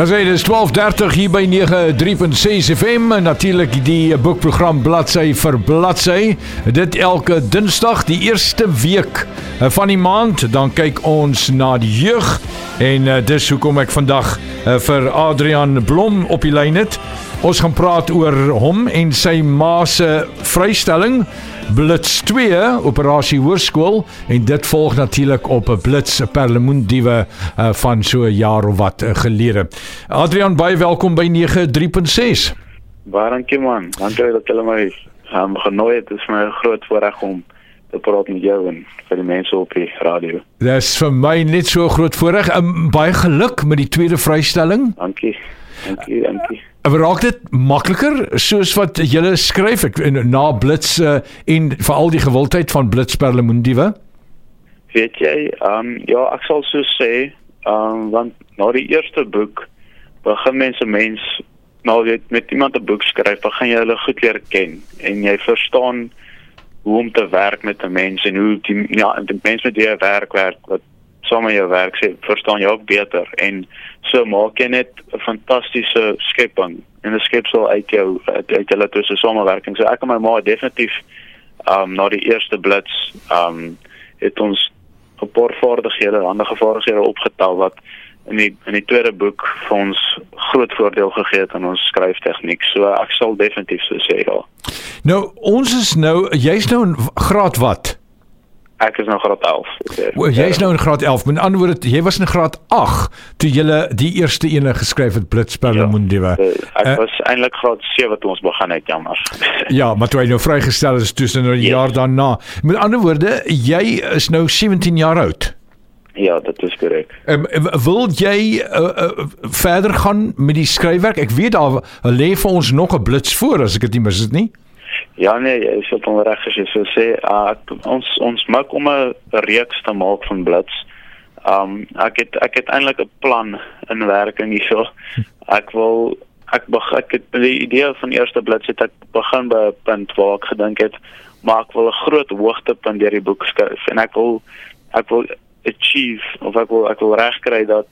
Dan sê dit is 12:30 hier by 93.6 FM en natuurlik die boekprogram bladsy vir bladsy. Dit elke Dinsdag, die eerste week van die maand, dan kyk ons na die jeug en uh, dis hoekom ek vandag uh, vir Adrian Blom op die lyn het. Ons gaan praat oor hom en sy ma se vrystelling Blitz 2 operasie hoërskool en dit volg natuurlik op 'n Blitz perlemoendiewe uh, van so 'n jaar of wat uh, gelede. Adrian baie welkom by 93.6. Baie dankie man. Dankie dat jy my um, genooi het. Dit is my groot voorreg om te praat met jou en vir die mense op die radio. Dit is vir my net so groot voorreg. Um, baie geluk met die tweede vrystelling. Dankie. Dankie, dankie. Raak dit makliker soos wat jy skryf ek na blits uh, en veral die gewildheid van blitsperlemondiewe? Weet jy, ehm um, ja, ek sal so sê, ehm um, want na die eerste boek begin mense mens nou weet met iemand 'n boek skryf, begin jy hulle goed leer ken en jy verstaan hoe om te werk met 'n mens en hoe die ja, die mens met wie jy werk werk wat saam met jou werk sê verstaan jy ook beter en so maak jy net 'n fantastiese skepping en 'n skepsel uit jou uit, hulle tussen samewerking. So ek en my ma definitief um na die eerste blits um het ons 'n paar vaardighede, ander vaardighede opgetel wat in die in die tweede boek vir ons groot voordeel gegee het aan ons skryftegniek. So ek sal definitief so sê ja. Nou ons is nou jy's nou in graad wat? Ek is nou graad 11. Okay. Jy is nou in graad 11. Met ander woorde, jy was in graad 8 toe jy die eerste ene geskryf het Blitsperlemondiewe. Ja, ek uh, was eintlik graad 7 toe ons begin het, jammer. ja, maar toe jy nou vrygestel is tussen 'n yes. jaar daarna. Met ander woorde, jy is nou 17 jaar oud. Ja, dit is korrek. Um, wil jy uh, uh, verder gaan met die skryfwerk? Ek weet daar lê vir ons nog 'n blits voor as ek dit nie mis het nie. Ja nee, jy is op onreg as jy so sê. Uh, ons ons maak om 'n reeks te maak van blits. Um ek het ek het eintlik 'n plan in werking hierso. Ek wil ek begin ek het die idee van eerste blits het ek begin by 'n punt waar ek gedink het maar ek wil 'n groot hoogtepunt deur die boek skryf en ek wil ek wil achieve of ek wil ek wil regkry dat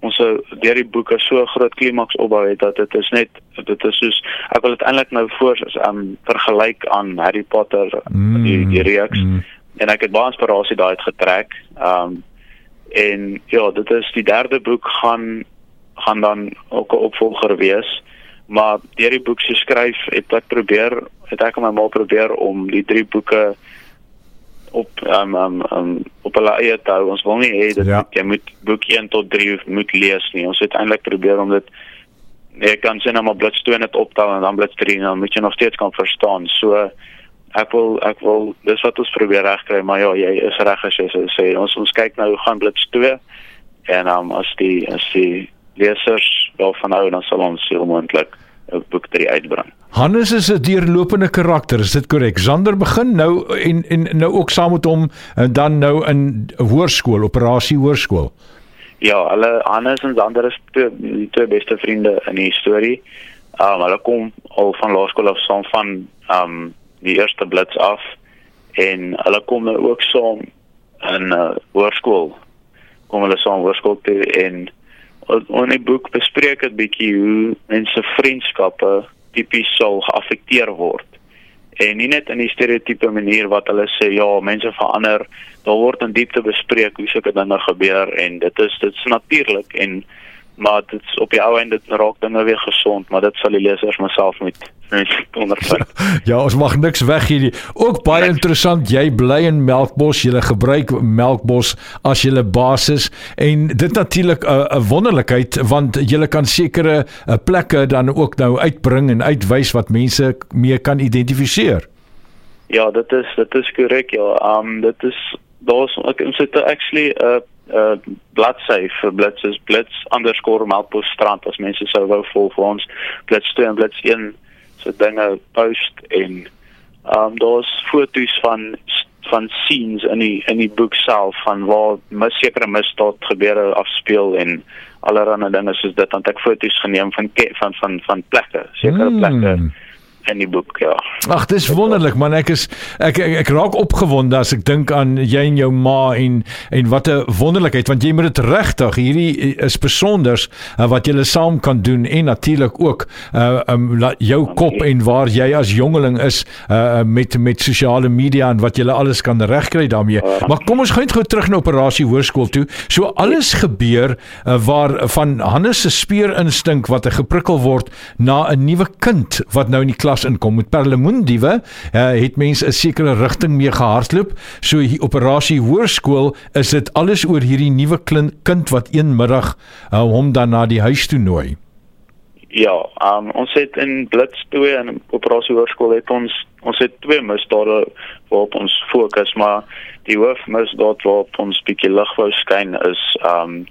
ons deur die boeke so groot klimaks opbou het dat dit is net dit is soos ek wil dit eintlik nou voor as um vergelyk aan Harry Potter mm, die die reeks. mm. en ek het baie inspirasie daai uit getrek. Um en ja dit is die derde boek gaan gaan dan ook 'n opvolger wees. Maar deur die boek se skryf het ek probeer het ek my mal probeer om die drie boeke op um um um op hulle eie te hou. Ons wil nie hê dat ja. jy moet boek 1 tot 3 moet lees nie. Ons het eintlik probeer om dit jy kan sien om op blits 2 net optel en dan blits 3 en dan moet jy nog steeds kan verstaan. So ek wil ek wil dis wat ons probeer regkry, maar ja, jy is reg as jy sê ons ons kyk nou gaan blits 2 en um as die as die lesers wel van nou dan sal ons heel moontlik 'n boek 3 uitbring. Hannes is 'n deurlopende karakter, is dit korrek? Zander begin nou en en nou ook saam met hom en dan nou in hoërskool, operasie hoërskool. Ja, hulle Hannes en Zander is twee, die twee beste vriende in die storie. Um hulle kom al van laerskool af saam van um die eerste blits af en hulle kom nou ook saam in uh, hoërskool. Kom hulle saam hoërskool toe en in die boek bespreek dit bietjie hoe mense vriendskappe tipies sal geaffekteer word. En nie net in die stereotipe manier wat hulle sê ja, mense verander, daar word in diepte bespreek hoe sulke dinge gebeur en dit is dit is natuurlik en maar dit op die ou end dit raak nou weer gesond, maar dit sal die lesers myself moet ondervind. ja, ons mag niks weg hier nie. Ook baie niks. interessant, jy bly in Melkbos, jy gebruik Melkbos as jou basis en dit natuurlik 'n uh, wonderlikheid want jy kan sekere uh, plekke dan ook nou uitbring en uitwys wat mense mee kan identifiseer. Ja, dit is dit is korrek ja. Um dit is daar's ek sit actually 'n uh, uh bladsy vir blits is blits underscore melkbos strand as mense sou wou volg vir ons. Blits 2 en blits 1 so dinge post en um daar's foto's van van scenes in die in die boek self van waar mis sekere misdaad gebeure afspeel en allerlei dinge soos dit. Want ek foto's geneem van van van van plekke sekere mm. In die boek ja. Ag dis wonderlik man ek is ek ek, ek raak opgewonde as ek dink aan jy en jou ma en en wat 'n wonderlikheid want jy moet dit regtig hierdie is besonders uh, wat jy saam kan doen en natuurlik ook uh um, jou kop en waar jy as jongeling is uh met met sosiale media en wat jy alles kan regkry daarmee. Maar kom ons gaan gou terug na operasie hoërskool toe. So alles gebeur uh, waar van Hannes se speerinstink wat hy geprikkel word na 'n nuwe kind wat nou in die klas inkom. Met perlemoendiewe uh, het mense 'n sekere rigting mee gehardloop. So hier operasie hoërskool is dit alles oor hierdie nuwe kind wat een middag uh, hom dan na die huis toe nooi? Ja, um, ons het in Blitz 2 en operasie hoërskool het ons ons het twee misdade waarop ons fokus maar die hoofmisdaad waarop ons bietjie lig wou skyn is um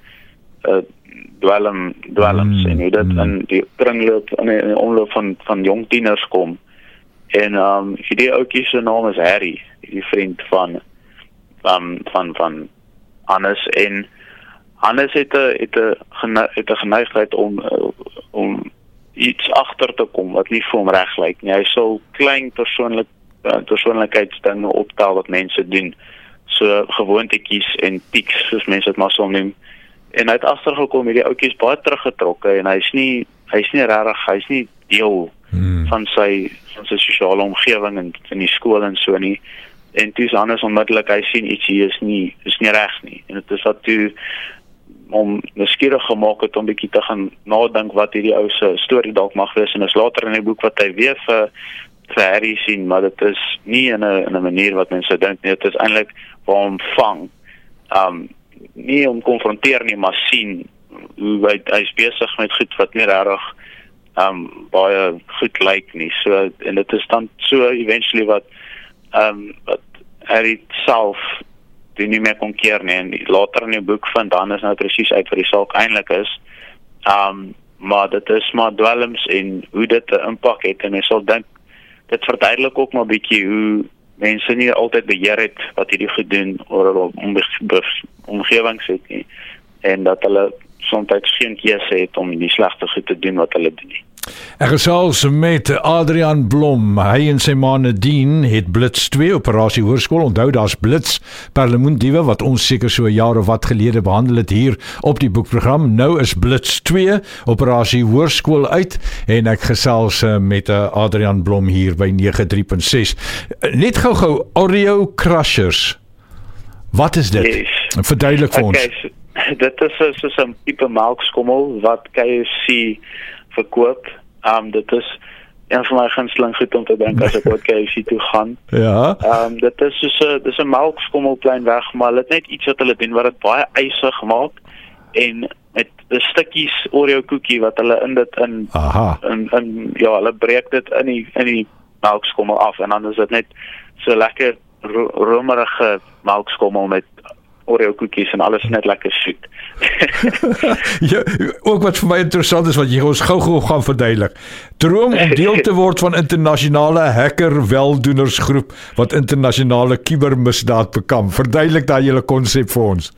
'n uh, dwelm dwelms mm, en hoe dit mm. in die kringloop in die, in die omloop van van jong tieners kom. En ehm um, hierdie ouetjie se naam is Harry, die vriend van um, van van Hannes en Hannes het 'n het 'n het 'n geneigtheid om uh, om iets agter te kom wat nie vir hom reg lyk nie. Hy sou klein persoonlik uh, persoonlikheidsdinge optel wat mense doen. So gewoontetjies en tiks soos mense dit maar sou noem en hy het agtergekom hierdie ouetjie is baie teruggetrokke en hy's nie hy's nie regtig hy's nie deel hmm. van sy van sy sosiale omgewing en in die skool en so nie. En dis anders onmiddellik hy sien iets hier is nie is nie reg nie. En dit is wat toe om nuuskierig gemaak het om bietjie te gaan nadink wat hierdie ou se storie dalk mag wees. En is later in die boek wat hy weer vir vir Harry sien maar dit is nie in 'n in 'n manier wat mense dink nie. Dit is eintlik waar hom vang. Um nie om konfronteer nie, maar sien hoe hy hy's besig met goed wat nie regtig um baie goed lyk nie. So en dit is dan so eventually wat um wat hy self die nie meer kon keer nie en later in die boek vind dan is nou presies uit wat die saak eintlik is. Um maar dit is maar dwelms en hoe dit 'n impak het en jy sal dink dit verduidelik ook maar bietjie hoe mense nie altyd beheer het wat hierdie gedoen oor hulle omgewings het nie en dat hulle soms geen keuse het om die slegte goed te doen wat hulle doen nie. Ek gesels met Adrian Blom. Hy en sy ma Nadine het Blitz 2 operasie hoërskool. Onthou daar's Blitz Parlementdiewe wat ons seker so 'n jaar of wat gelede behandel het hier op die boekprogram. Nou is Blitz 2 operasie hoërskool uit en ek gesels eh, met eh, Adrian Blom hier by 93.6. Net gou-gou Oreo Crushers. Wat is dit? Yes. Verduidelik vir okay, ons. So, dit is so 'n tipe melkskommel wat KFC verkoop. Ehm um, dit is een van my gunsteling goed om te dink as ek ooit KFC toe gaan. Ja. Ehm um, dit is so 'n dis 'n melkskommel klein weg, maar dit net iets wat hulle doen wat dit baie ysig maak en met 'n stukkies Oreo koekie wat hulle in dit in Aha. in in ja, hulle breek dit in die in die melkskommel af en dan is dit net so lekker ro romerige melkskommel met Oreo koekies en alles net lekker soet. ja, ook wat vir my interessant is wat jy ons gou-gou gaan verduidelik. Droom om deel te word van internasionale hacker weldoenersgroep wat internasionale kubermisdaad bekamp. Verduidelik daai hele konsep vir ons.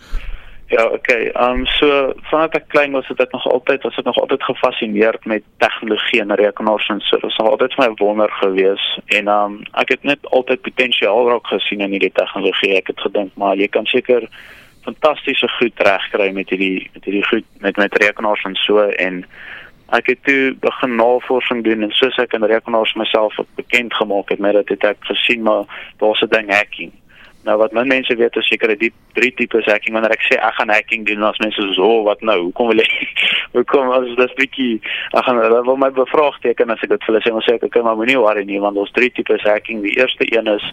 Ja, okay. Ehm um, so vanaf ek klein was, het ek nog altyd was ek nog altyd gefassineerd met tegnologie en rekenaars en so. Dit was altyd vir my wonder gewees en ehm um, ek het net altyd potensiaal raak gesien in hierdie tegnologie. Ek het gedink, maar jy kan seker fantastiese goed regkry met hierdie met hierdie goed met met rekenaars en so en ek het toe begin navorsing doen en soos ek in rekenaars myself bekend gemaak het met dit het ek gesien maar daar's 'n ding hacking Nou wat min mense weet is seker die drie tipes hacking wanneer ek sê ek gaan hacking doen as mense so oh, wat nou hoekom wil jy hoekom as dit bietjie ek gaan hulle wil my bevraagteken as ek dit vir hulle sê ons sê ek kan maar moenie worry nie want ons drie tipes hacking die eerste een is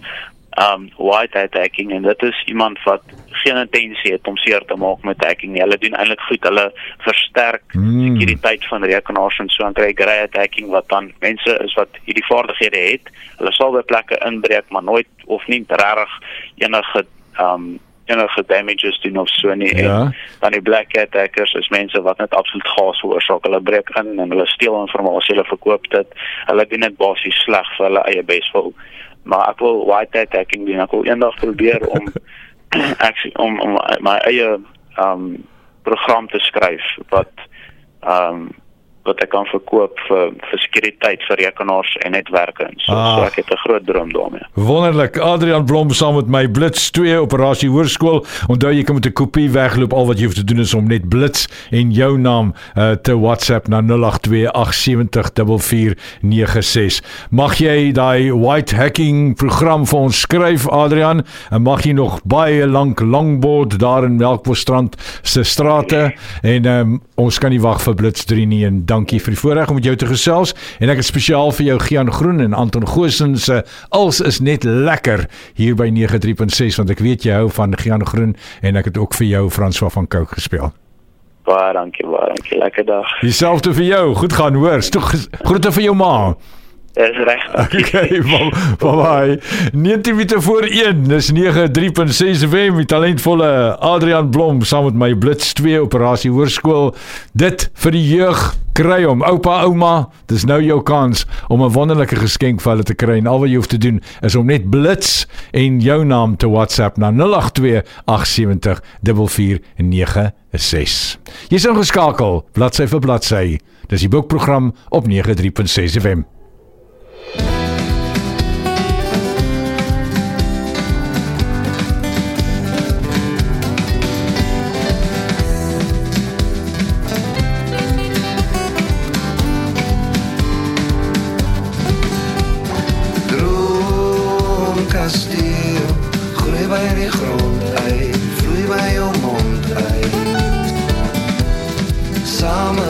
um white hat hacking en dit is iemand wat geen intensie het om seer te maak met hacking nie. Hulle doen eintlik goed. Hulle versterk mm. sekuriteit van rekenaars en so en kry grey hat hacking wat dan mense is wat hierdie vaardighede het. Hulle sal by plekke inbreek maar nooit of nie regtig enige um enige damages doen of so nie. Ja. En dan die black hat hackers is mense wat net absoluut gas veroorsaak. Hulle breek in en hulle steel inligting, hulle verkoop dit. Hulle doen dit basies sleg vir hulle eie beswil maar ek wil white hat hacking doen. Ek wil eendag probeer om actually om om my eie um program te skryf wat um wat ek kan verkoop vir vir sekuriteit vir rekenaars en netwerke. So, ah. so ek het 'n groot droom daarmee. Wonderlik. Adrian Blom saam met my Blitz 2 operasie hoërskool. Onthou jy kan met 'n kopie wegloop. Al wat jy hoef te doen is om net Blitz en jou naam uh, te WhatsApp na 0828704496. Mag jy daai white hacking program vir ons skryf Adrian en mag jy nog baie lank longboard daar in Melkbosstrand se strate en um, ons kan nie wag vir Blitz 3 nie en dankie vir die voorreg om met jou te gesels en ek het spesiaal vir jou Gian Groen en Anton Goosen se als is net lekker hier by 93.6 want ek weet jy hou van Gian Groen en ek het ook vir jou François van Cooke gespeel. Baie dankie, baie dankie. Lekker dag. Dieselfde vir jou. Goed gaan, hoor. Groete vir jou ma. Is reg. Okay, bye bye. Net weer voor 1. Dis 93.6 FM met talentvolle Adrian Blom saam met my Blitz 2 operasie hoërskool. Dit vir die jeug kry hom. Oupa, ouma, dis nou jou kans om 'n wonderlike geskenk vir hulle te kry. En al wat jy hoef te doen is om net Blitz en jou naam te WhatsApp na 082 870 4496. Jy's ingeskakel, bladsy vir bladsy. Dis die boekprogram op 93.6 FM.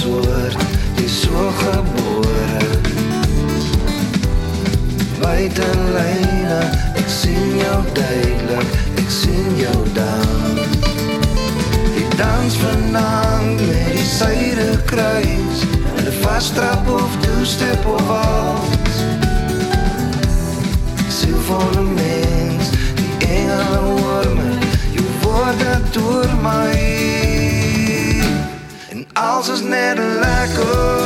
soort zo geboren. Buiten lijnen, ik zie jou duidelijk, ik zie jou dan. Ik dans vanavond met die zijde kruis, en de vastrap of two-step of vals. Ziel van de mens, die engelen worden is never like a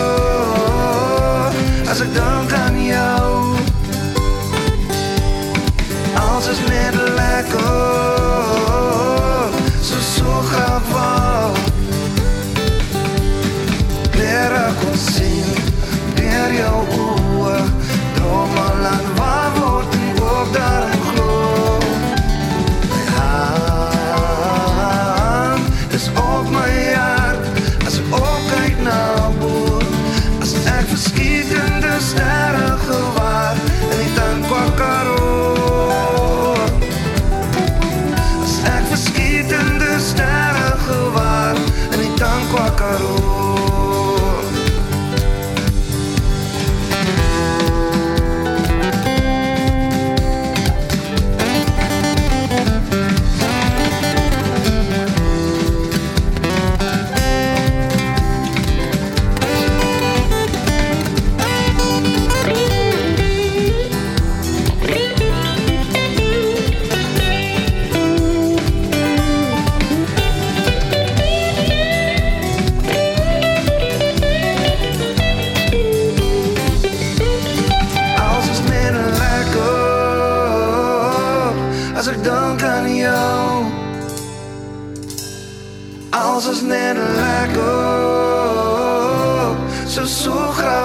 als eens net lekker. zo zo graag.